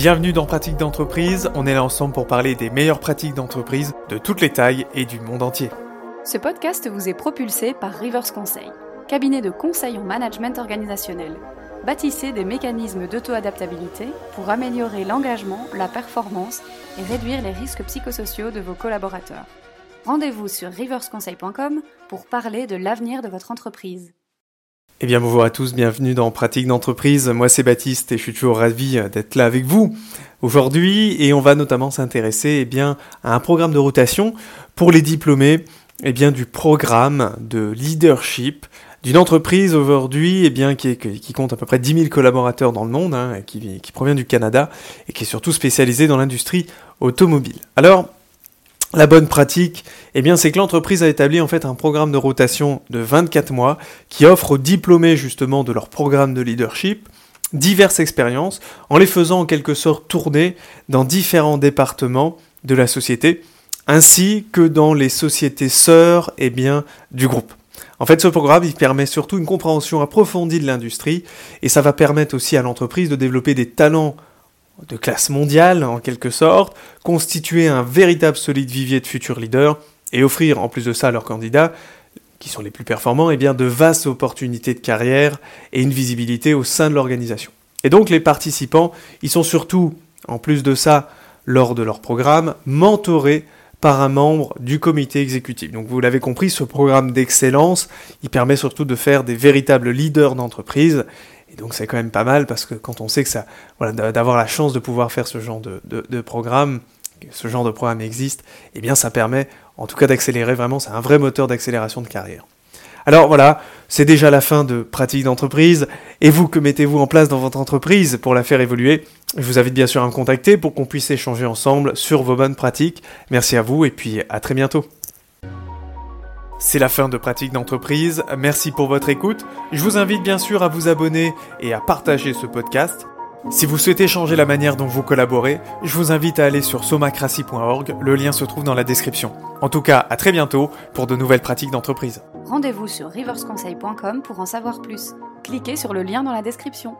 Bienvenue dans Pratique d'entreprise, on est là ensemble pour parler des meilleures pratiques d'entreprise de toutes les tailles et du monde entier. Ce podcast vous est propulsé par Rivers Conseil, cabinet de conseil en management organisationnel. Bâtissez des mécanismes d'auto-adaptabilité pour améliorer l'engagement, la performance et réduire les risques psychosociaux de vos collaborateurs. Rendez-vous sur riversconseil.com pour parler de l'avenir de votre entreprise. Eh bien bonjour à tous, bienvenue dans Pratique d'entreprise. Moi c'est Baptiste et je suis toujours ravi d'être là avec vous aujourd'hui et on va notamment s'intéresser eh bien à un programme de rotation pour les diplômés eh bien du programme de leadership d'une entreprise aujourd'hui eh bien, qui, compte à peu près 10 000 collaborateurs dans le monde, hein, qui, qui, provient du Canada et qui est surtout spécialisée dans l'industrie automobile. Alors, la bonne pratique, eh bien, c'est que l'entreprise a établi en fait un programme de rotation de 24 mois qui offre aux diplômés justement de leur programme de leadership diverses expériences en les faisant en quelque sorte tourner dans différents départements de la société ainsi que dans les sociétés sœurs eh bien, du groupe. En fait, ce programme, il permet surtout une compréhension approfondie de l'industrie et ça va permettre aussi à l'entreprise de développer des talents de classe mondiale, en quelque sorte, constituer un véritable solide vivier de futurs leaders et offrir, en plus de ça, à leurs candidats, qui sont les plus performants, eh bien, de vastes opportunités de carrière et une visibilité au sein de l'organisation. Et donc, les participants, ils sont surtout, en plus de ça, lors de leur programme, mentorés par un membre du comité exécutif. Donc vous l'avez compris, ce programme d'excellence, il permet surtout de faire des véritables leaders d'entreprise. Et donc c'est quand même pas mal parce que quand on sait que ça, voilà, d'avoir la chance de pouvoir faire ce genre de, programme, ce genre de programme existe, eh bien ça permet en tout cas d'accélérer vraiment, c'est un vrai moteur d'accélération de carrière. Alors voilà, c'est déjà la fin de pratique d'entreprise. Et vous, que mettez-vous en place dans votre entreprise pour la faire évoluer? Je vous invite bien sûr à me contacter pour qu'on puisse échanger ensemble sur vos bonnes pratiques. Merci à vous et puis à très bientôt. C'est la fin de pratique d'entreprise. Merci pour votre écoute. Je vous invite bien sûr à vous abonner et à partager ce podcast. Si vous souhaitez changer la manière dont vous collaborez, je vous invite à aller sur somacracy.org, le lien se trouve dans la description. En tout cas, à très bientôt pour de nouvelles pratiques d'entreprise. Rendez-vous sur riversconseil.com pour en savoir plus. Cliquez sur le lien dans la description.